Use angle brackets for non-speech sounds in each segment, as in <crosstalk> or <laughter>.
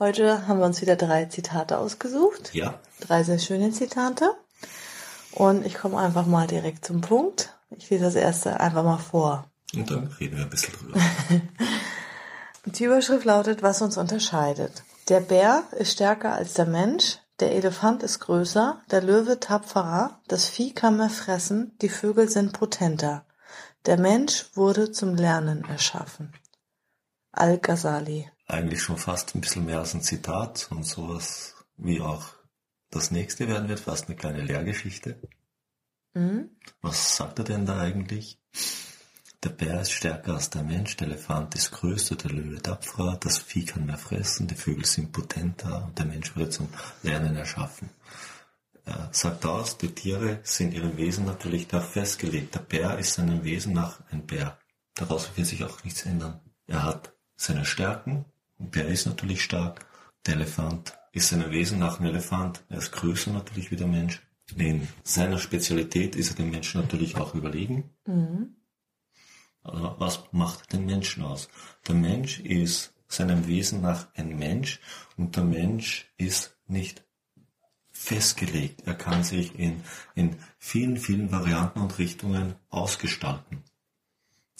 Heute haben wir uns wieder drei Zitate ausgesucht. Ja. Drei sehr schöne Zitate. Und ich komme einfach mal direkt zum Punkt. Ich lese das erste einfach mal vor. Und dann reden wir ein bisschen drüber. <laughs> Die Überschrift lautet, was uns unterscheidet. Der Bär ist stärker als der Mensch, der Elefant ist größer, der Löwe tapferer, das Vieh kann mehr fressen, die Vögel sind potenter. Der Mensch wurde zum Lernen erschaffen. Al-Ghazali eigentlich schon fast ein bisschen mehr als ein Zitat und sowas wie auch das nächste werden wird, fast eine kleine Lehrgeschichte. Mhm. Was sagt er denn da eigentlich? Der Bär ist stärker als der Mensch, der Elefant ist größer, der Löwe tapferer, das Vieh kann mehr fressen, die Vögel sind potenter und der Mensch wurde zum Lernen erschaffen. Er sagt aus, die Tiere sind ihrem Wesen natürlich da festgelegt. Der Bär ist seinem Wesen nach ein Bär. Daraus wird sich auch nichts ändern. Er hat seine Stärken, der ist natürlich stark. Der Elefant ist seinem Wesen nach ein Elefant. Er ist größer natürlich wie der Mensch. In seiner Spezialität ist er dem Menschen natürlich auch überlegen. Mhm. Was macht den Menschen aus? Der Mensch ist seinem Wesen nach ein Mensch und der Mensch ist nicht festgelegt. Er kann sich in, in vielen, vielen Varianten und Richtungen ausgestalten.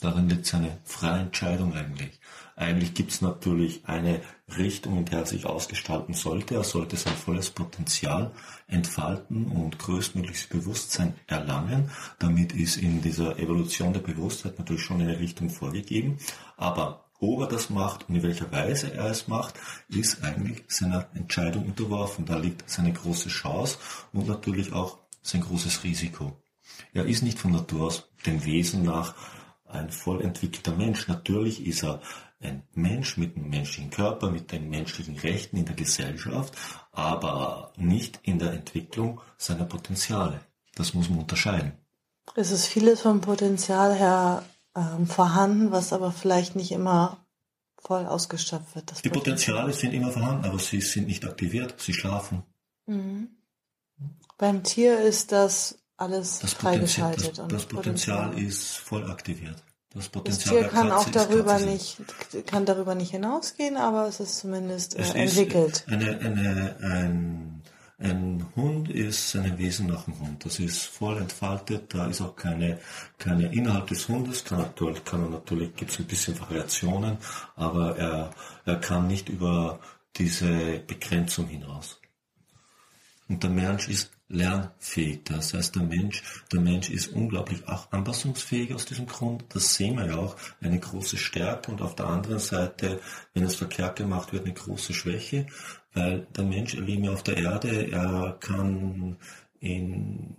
Darin liegt seine freie Entscheidung eigentlich. Eigentlich gibt es natürlich eine Richtung, in der er sich ausgestalten sollte. Er sollte sein volles Potenzial entfalten und größtmögliches Bewusstsein erlangen. Damit ist in dieser Evolution der Bewusstheit natürlich schon eine Richtung vorgegeben. Aber ob er das macht und in welcher Weise er es macht, ist eigentlich seiner Entscheidung unterworfen. Da liegt seine große Chance und natürlich auch sein großes Risiko. Er ist nicht von Natur aus dem Wesen nach ein voll entwickelter Mensch. Natürlich ist er ein Mensch mit einem menschlichen Körper, mit den menschlichen Rechten in der Gesellschaft, aber nicht in der Entwicklung seiner Potenziale. Das muss man unterscheiden. Es ist vieles vom Potenzial her ähm, vorhanden, was aber vielleicht nicht immer voll ausgeschöpft wird. Die Potenziale sind immer vorhanden, aber sie sind nicht aktiviert, sie schlafen. Mhm. Beim Tier ist das alles das freigeschaltet. Potenzial, das, das Potenzial, Potenzial ist voll aktiviert. Das, Potenzial das Tier kann auch darüber nicht, kann darüber nicht hinausgehen, aber es ist zumindest äh, es entwickelt. Ist eine, eine, ein, ein Hund ist seinem Wesen nach dem Hund. Das ist voll entfaltet. Da ist auch keine, keine Inhalt des Hundes. Kann natürlich, kann natürlich, gibt es ein bisschen Variationen, aber er, er kann nicht über diese Begrenzung hinaus. Und der Mensch ist lernfähig. Das heißt, der Mensch, der Mensch ist unglaublich auch anpassungsfähig aus diesem Grund. Das sehen wir ja auch, eine große Stärke und auf der anderen Seite, wenn es verkehrt gemacht wird, eine große Schwäche, weil der Mensch, lebt ja auf der Erde, er kann in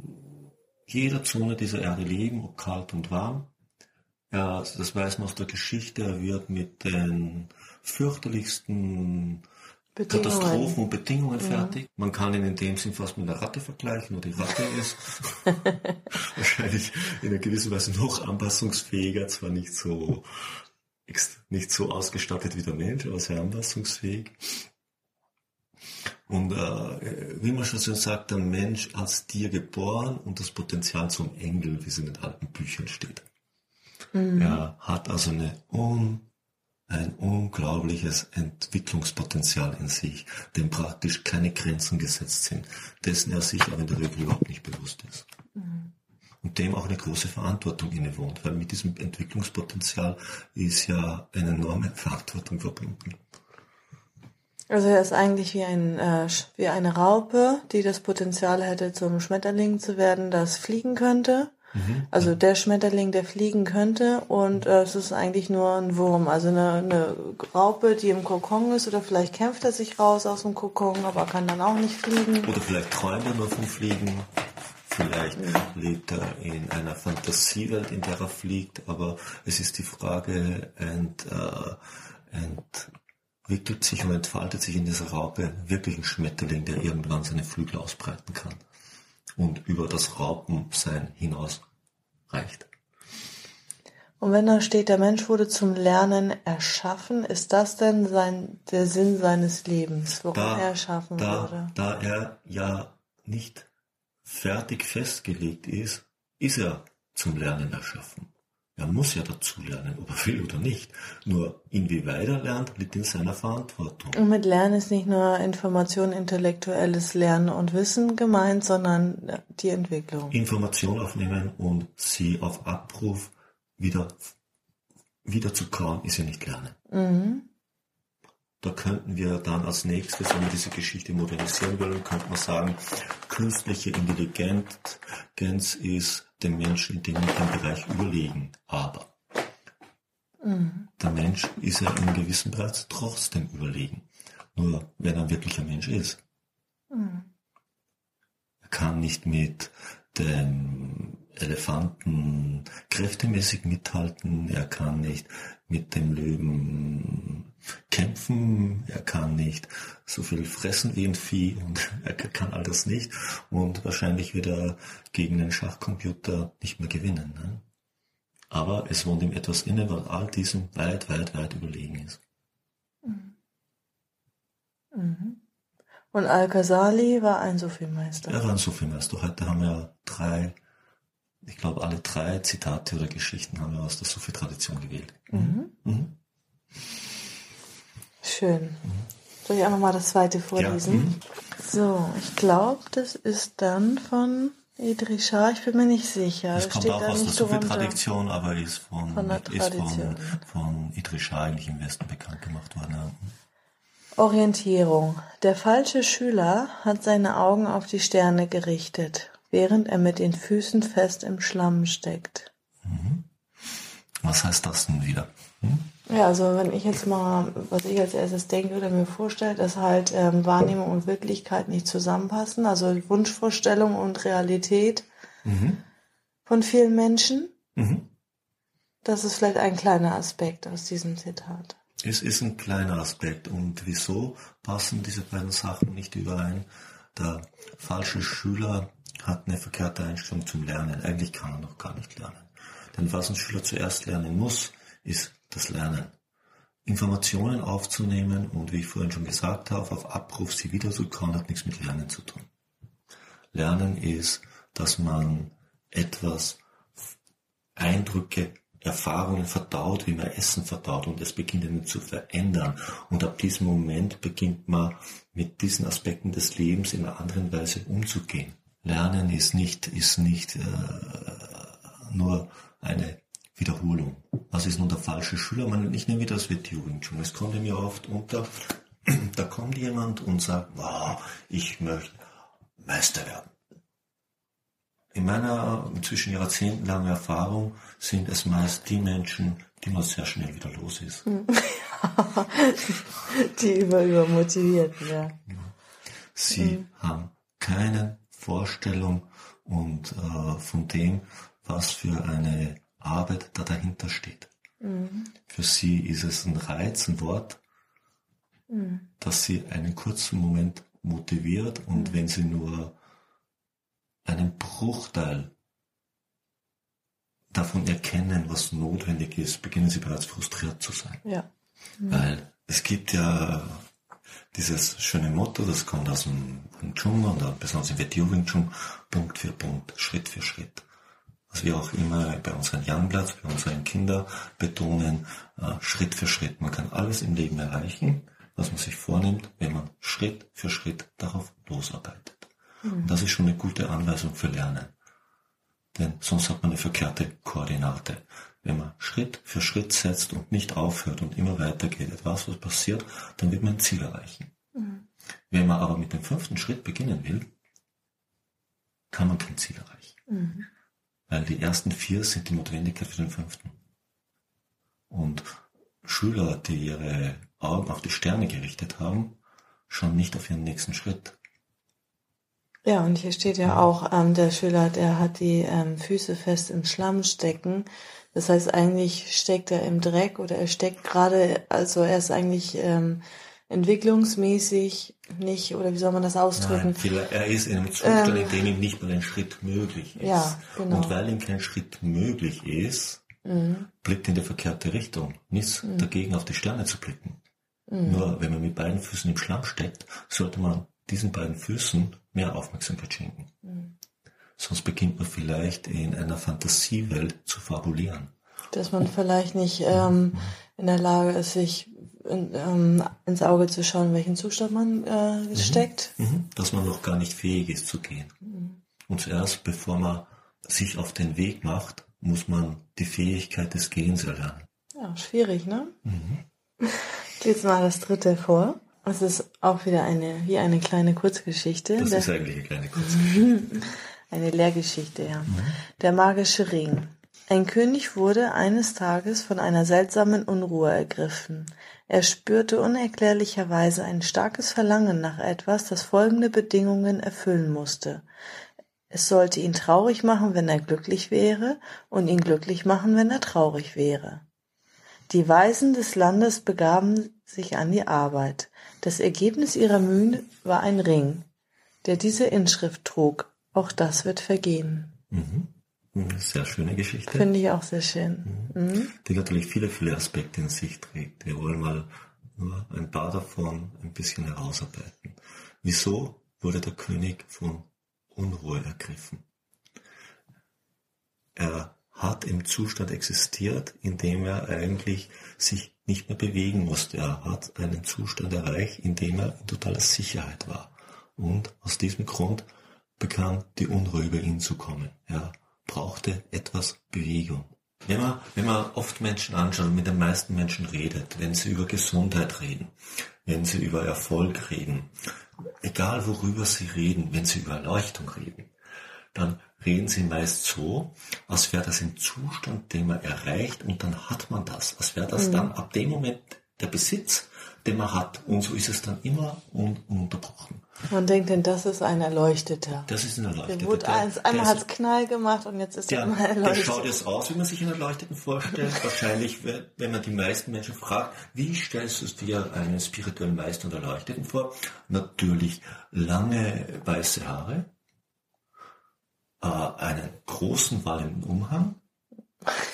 jeder Zone dieser Erde leben, ob kalt und warm. Ja, das weiß man aus der Geschichte, er wird mit den fürchterlichsten Bedingungen. Katastrophen und Bedingungen ja. fertig. Man kann ihn in dem Sinn fast mit einer Ratte vergleichen, nur die Ratte ist <laughs> wahrscheinlich in einer gewissen Weise noch anpassungsfähiger, zwar nicht so nicht so ausgestattet wie der Mensch, aber sehr anpassungsfähig. Und äh, wie man schon so sagt, der Mensch als Tier geboren und das Potenzial zum Engel, wie es in den alten Büchern steht. Mhm. Er hat also eine un ein unglaubliches Entwicklungspotenzial in sich, dem praktisch keine Grenzen gesetzt sind, dessen er sich aber in der Regel überhaupt nicht bewusst ist. Mhm. Und dem auch eine große Verantwortung innewohnt, weil mit diesem Entwicklungspotenzial ist ja eine enorme Verantwortung verbunden. Also er ist eigentlich wie, ein, äh, wie eine Raupe, die das Potenzial hätte, zum Schmetterling zu werden, das fliegen könnte Mhm. Also der Schmetterling, der fliegen könnte und äh, es ist eigentlich nur ein Wurm, also eine, eine Raupe, die im Kokon ist oder vielleicht kämpft er sich raus aus dem Kokon, aber kann dann auch nicht fliegen. Oder vielleicht träumt er nur vom Fliegen. Vielleicht lebt er in einer Fantasiewelt, in der er fliegt, aber es ist die Frage, ent, äh, ent, wickelt sich und entfaltet sich in dieser Raupe wirklich ein Schmetterling, der irgendwann seine Flügel ausbreiten kann und über das Raupensein hinaus reicht. Und wenn da steht, der Mensch wurde zum Lernen erschaffen, ist das denn sein, der Sinn seines Lebens, warum da, er erschaffen da, wurde? Da er ja nicht fertig festgelegt ist, ist er zum Lernen erschaffen. Er muss ja dazu lernen, ob er will oder nicht. Nur inwieweit er lernt, liegt in seiner Verantwortung. Und mit Lernen ist nicht nur Information, intellektuelles Lernen und Wissen gemeint, sondern die Entwicklung. Information aufnehmen und sie auf Abruf wieder, wieder zu kauen, ist ja nicht Lernen. Mhm. Da könnten wir dann als nächstes, wenn wir diese Geschichte modernisieren wollen, könnte man sagen, künstliche Intelligenz ist dem Menschen in dem, dem Bereich überlegen. Aber mhm. der Mensch ist ja in gewissen Bereich trotzdem überlegen. Nur wenn er wirklich ein Mensch ist. Mhm. Er kann nicht mit dem Elefanten kräftemäßig mithalten, er kann nicht mit dem Löwen kämpfen, er kann nicht so viel fressen wie ein Vieh und <laughs> er kann all das nicht und wahrscheinlich wird er gegen einen Schachcomputer nicht mehr gewinnen. Ne? Aber es wohnt ihm etwas inne, was all diesem weit, weit, weit überlegen ist. Mhm. mhm. Und Al-Ghazali war ein Sufi-Meister. Er war ein Sufi-Meister. Heute haben wir drei ich glaube, alle drei Zitate oder Geschichten haben wir aus der Sufi-Tradition gewählt. Mhm. Mhm. Schön. Soll ich einfach mal das zweite vorlesen? Ja. Mhm. So, ich glaube, das ist dann von Idrisha, ich bin mir nicht sicher. Das, das kommt auch aus der Sufi-Tradition, aber ist von, von, ist von, von Idrisha eigentlich im Westen bekannt gemacht worden. Ja. Orientierung. Der falsche Schüler hat seine Augen auf die Sterne gerichtet während er mit den Füßen fest im Schlamm steckt. Mhm. Was heißt das denn wieder? Hm? Ja, also wenn ich jetzt mal, was ich als erstes denke oder mir vorstelle, dass halt ähm, Wahrnehmung und Wirklichkeit nicht zusammenpassen, also Wunschvorstellung und Realität mhm. von vielen Menschen. Mhm. Das ist vielleicht ein kleiner Aspekt aus diesem Zitat. Es ist ein kleiner Aspekt. Und wieso passen diese beiden Sachen nicht überein? Der falsche Schüler hat eine verkehrte Einstellung zum Lernen. Eigentlich kann er noch gar nicht lernen. Denn was ein Schüler zuerst lernen muss, ist das Lernen. Informationen aufzunehmen und wie ich vorhin schon gesagt habe, auf Abruf sie wiederzukauen, hat nichts mit Lernen zu tun. Lernen ist, dass man etwas Eindrücke, Erfahrungen verdaut, wie man Essen verdaut und es beginnt dann zu verändern. Und ab diesem Moment beginnt man mit diesen Aspekten des Lebens in einer anderen Weise umzugehen. Lernen ist nicht, ist nicht äh, nur eine Wiederholung. Was ist nun der falsche Schüler? Man, ich nehme wieder das Wort Jugendschule. Es kommt mir oft unter, <clears throat> da kommt jemand und sagt, wow, ich möchte Meister werden. In meiner inzwischen jahrzehntelangen Erfahrung sind es meist die Menschen, die man sehr schnell wieder los ist. <laughs> die über übermotiviert, ja. Sie mhm. haben keinen Vorstellung und äh, von dem, was für eine Arbeit da dahinter steht. Mhm. Für sie ist es ein Reiz, ein Wort, mhm. dass sie einen kurzen Moment motiviert und mhm. wenn sie nur einen Bruchteil davon erkennen, was notwendig ist, beginnen sie bereits frustriert zu sein. Ja. Weil es gibt ja dieses schöne Motto, das kommt aus dem Wing Chun und besonders im WTO Wing Chun, Punkt für Punkt, Schritt für Schritt. Was wir auch immer bei unseren Youngbloods, bei unseren Kindern betonen, äh, Schritt für Schritt. Man kann alles im Leben erreichen, was man sich vornimmt, wenn man Schritt für Schritt darauf losarbeitet. Mhm. Und das ist schon eine gute Anweisung für Lernen. Denn sonst hat man eine verkehrte Koordinate. Wenn man Schritt für Schritt setzt und nicht aufhört und immer weitergeht, etwas was passiert, dann wird man ein Ziel erreichen. Mhm. Wenn man aber mit dem fünften Schritt beginnen will, kann man kein Ziel erreichen. Mhm. Weil die ersten vier sind die Notwendigkeit für den fünften. Und Schüler, die ihre Augen auf die Sterne gerichtet haben, schauen nicht auf ihren nächsten Schritt. Ja, und hier steht ja auch, ähm, der Schüler, der hat die ähm, Füße fest im Schlamm stecken. Das heißt, eigentlich steckt er im Dreck oder er steckt gerade, also er ist eigentlich ähm, entwicklungsmäßig nicht, oder wie soll man das ausdrücken? Nein, er ist in einem Zustand, ähm, in dem ihm nicht mal ein Schritt möglich ist. Ja, genau. Und weil ihm kein Schritt möglich ist, mhm. blickt in die verkehrte Richtung. Nichts mhm. dagegen, auf die Sterne zu blicken. Mhm. Nur wenn man mit beiden Füßen im Schlamm steckt, sollte man diesen beiden Füßen mehr Aufmerksamkeit schenken. Mhm. Sonst beginnt man vielleicht in einer Fantasiewelt zu fabulieren. Dass man vielleicht nicht ähm, in der Lage ist, sich in, ähm, ins Auge zu schauen, welchen Zustand man äh, mhm. steckt. Mhm. Dass man noch gar nicht fähig ist zu gehen. Mhm. Und zuerst, bevor man sich auf den Weg macht, muss man die Fähigkeit des Gehens erlernen. Ja, schwierig, ne? Mhm. <laughs> Lese mal das dritte vor. Es ist auch wieder eine, wie eine kleine Kurzgeschichte. Das ist eigentlich eine kleine Kurzgeschichte. <laughs> eine Lehrgeschichte, ja. Mhm. Der magische Ring. Ein König wurde eines Tages von einer seltsamen Unruhe ergriffen. Er spürte unerklärlicherweise ein starkes Verlangen nach etwas, das folgende Bedingungen erfüllen musste. Es sollte ihn traurig machen, wenn er glücklich wäre, und ihn glücklich machen, wenn er traurig wäre. Die Weisen des Landes begaben sich an die Arbeit. Das Ergebnis ihrer Mühen war ein Ring, der diese Inschrift trug. Auch das wird vergehen. Mhm. mhm. Sehr schöne Geschichte. Finde ich auch sehr schön. Mhm. Mhm. Die natürlich viele, viele Aspekte in sich trägt. Wir wollen mal nur ein paar davon ein bisschen herausarbeiten. Wieso wurde der König von Unruhe ergriffen? Er hat im Zustand existiert, in dem er eigentlich sich nicht mehr bewegen musste. Er hat einen Zustand erreicht, in dem er in totaler Sicherheit war. Und aus diesem Grund begann die Unruhe über ihn zu kommen. Er brauchte etwas Bewegung. Wenn man, wenn man oft Menschen anschaut mit den meisten Menschen redet, wenn sie über Gesundheit reden, wenn sie über Erfolg reden, egal worüber sie reden, wenn sie über Erleuchtung reden, dann reden sie meist so, als wäre das ein Zustand, den man erreicht und dann hat man das. Als wäre das mhm. dann ab dem Moment der Besitz, den man hat. Und so ist es dann immer ununterbrochen. Man denkt denn, das ist ein Erleuchteter. Das ist ein Erleuchteter. Der wurde eins, einmal hat es Knall gemacht und jetzt ist der, er immer erleuchtet. Der schaut jetzt aus, wie man sich einen Erleuchteten vorstellt. Wahrscheinlich, wenn man die meisten Menschen fragt, wie stellst du dir einen spirituellen Meister und Erleuchteten vor? Natürlich lange weiße Haare, äh, einen großen wallenden Umhang,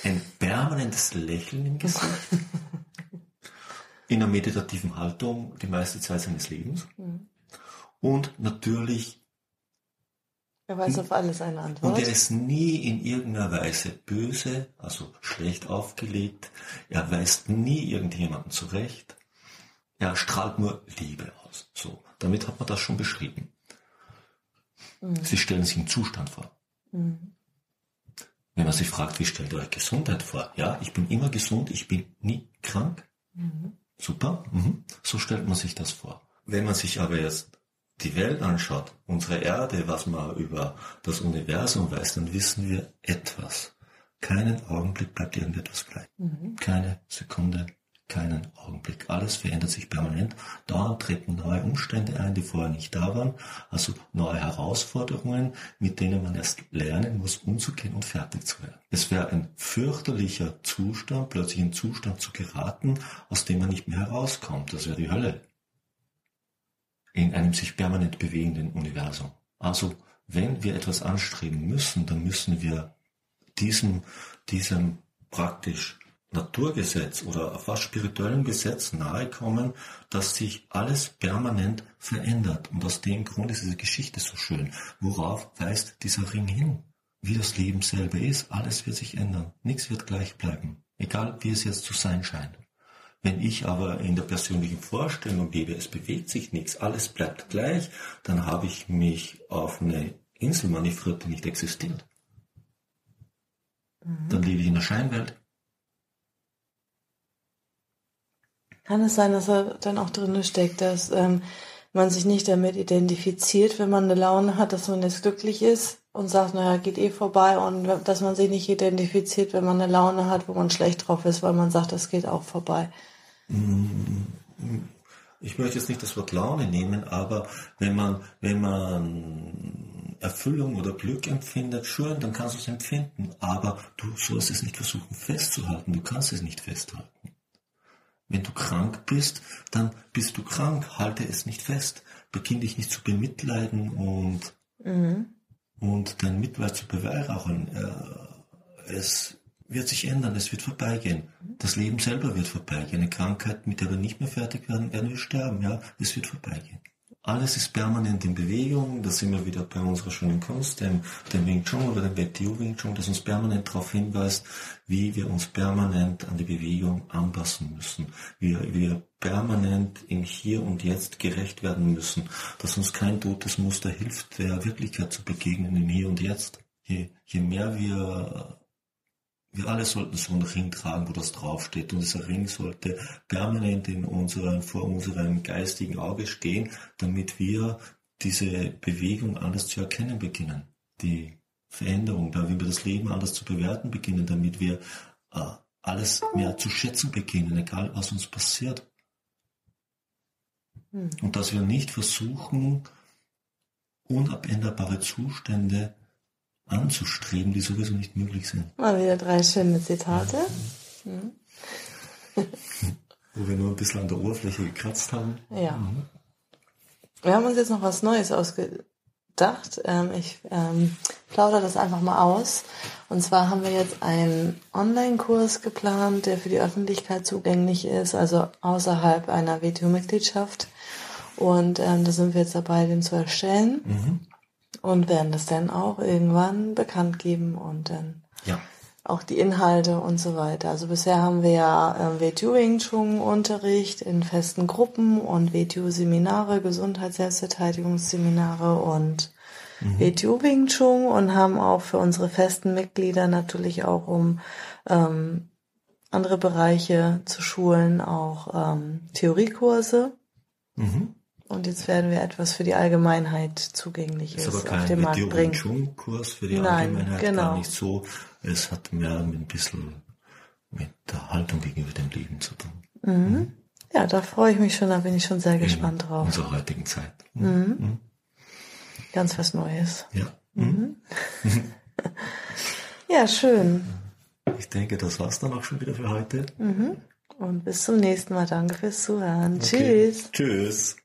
ein permanentes Lächeln im Gesicht, <laughs> in einer meditativen Haltung die meiste Zeit seines Lebens mhm. und natürlich er weiß auf alles eine Antwort. Und er ist nie in irgendeiner Weise böse, also schlecht aufgelegt. Er weist nie irgendjemanden zurecht. Er strahlt nur Liebe aus. So, damit hat man das schon beschrieben. Mhm. Sie stellen sich einen Zustand vor. Mhm. Wenn man sich fragt, wie stellt ihr euch Gesundheit vor? Ja, ich bin immer gesund, ich bin nie krank. Mhm. Super, mhm. so stellt man sich das vor. Wenn man sich aber jetzt die Welt anschaut, unsere Erde, was man über das Universum weiß, dann wissen wir etwas. Keinen Augenblick bleibt irgendetwas gleich. Mhm. Keine Sekunde, keinen Augenblick. Alles verändert sich permanent. Dauernd treten neue Umstände ein, die vorher nicht da waren. Also neue Herausforderungen, mit denen man erst lernen muss, umzugehen und fertig zu werden. Es wäre ein fürchterlicher Zustand, plötzlich in Zustand zu geraten, aus dem man nicht mehr herauskommt. Das wäre die Hölle. In einem sich permanent bewegenden Universum. Also, wenn wir etwas anstreben müssen, dann müssen wir diesem, diesem praktisch Naturgesetz oder fast spirituellem Gesetz nahe kommen, dass sich alles permanent verändert. Und aus dem Grund ist diese Geschichte so schön. Worauf weist dieser Ring hin? Wie das Leben selber ist, alles wird sich ändern. Nichts wird gleich bleiben. Egal wie es jetzt zu sein scheint. Wenn ich aber in der persönlichen Vorstellung lebe, es bewegt sich nichts, alles bleibt gleich, dann habe ich mich auf eine Insel manövriert, die nicht existiert. Mhm. Dann lebe ich in der Scheinwelt. Kann es sein, dass er dann auch drin steckt, dass ähm, man sich nicht damit identifiziert, wenn man eine Laune hat, dass man jetzt glücklich ist und sagt, naja, geht eh vorbei und dass man sich nicht identifiziert, wenn man eine Laune hat, wo man schlecht drauf ist, weil man sagt, das geht auch vorbei. ich möchte jetzt nicht das Wort Laune nehmen, aber wenn man, wenn man Erfüllung oder Glück empfindet, schön, dann kannst du es empfinden, aber du sollst es nicht versuchen festzuhalten, du kannst es nicht festhalten. Wenn du krank bist, dann bist du krank, halte es nicht fest, beginn dich nicht zu bemitleiden und, mhm. und dein Mitleid zu beweihräuchern. Äh, es wird sich ändern, es wird vorbeigehen. Das Leben selber wird vorbeigehen. Eine Krankheit, mit der wir nicht mehr fertig werden, werden wir sterben, ja, es wird vorbeigehen. Alles ist permanent in Bewegung, da sind wir wieder bei unserer schönen Kunst, dem, dem Wing Chun oder dem WTO Wing Chun, das uns permanent darauf hinweist, wie wir uns permanent an die Bewegung anpassen müssen, wie wir permanent im Hier und Jetzt gerecht werden müssen, dass uns kein totes Muster hilft, der Wirklichkeit zu begegnen im Hier und Jetzt. Je, je mehr wir wir alle sollten so einen Ring tragen, wo das draufsteht. Und dieser Ring sollte permanent in unseren, vor unserem geistigen Auge stehen, damit wir diese Bewegung anders zu erkennen beginnen. Die Veränderung, da wir das Leben anders zu bewerten beginnen, damit wir äh, alles mehr zu schätzen beginnen, egal was uns passiert. Hm. Und dass wir nicht versuchen, unabänderbare Zustände anzustreben, die sowieso nicht möglich sind. Mal wieder drei schöne Zitate. Ja. <laughs> Mhm. Wo wir nur ein bisschen an der Oberfläche gekratzt haben. Ja. Mhm. Wir haben uns jetzt noch was Neues ausgedacht. Ähm, ich ähm, plaudere das einfach mal aus. Und zwar haben wir jetzt einen Online-Kurs geplant, der für die Öffentlichkeit zugänglich ist, also außerhalb einer WTO-Mitgliedschaft. Und ähm, da sind wir jetzt dabei, den zu erstellen. Mhm und werden das dann auch irgendwann bekannt geben und dann ja. auch die Inhalte und so weiter. Also bisher haben wir ja äh, WTU Wing Chun Unterricht in festen Gruppen und WTU Seminare, Gesundheits-Selbstverteidigungsseminare und mhm. WTU Wing Chun und haben auch für unsere festen Mitglieder natürlich auch um ähm, andere Bereiche zu schulen, auch ähm, Theoriekurse. Mhm. Und jetzt werden wir etwas für die Allgemeinheit zugängliches ist aber kein auf den Markt bringen. Kurs für die Nein, Allgemeinheit genau. gar nicht so. Es hat mehr mit ein bisschen mit der Haltung gegenüber dem Leben zu tun. Mhm. Mhm. Ja, da freue ich mich schon, da bin ich schon sehr In gespannt drauf. In unserer heutigen Zeit. Mhm. mhm. mhm. Ganz was Neues. Ja. Mhm. <laughs> ja, schön. Ich denke, das war's dann auch schon wieder für heute. Und bis zum nächsten Mal. Danke fürs Zuhören. Okay. Tschüss. Tschüss.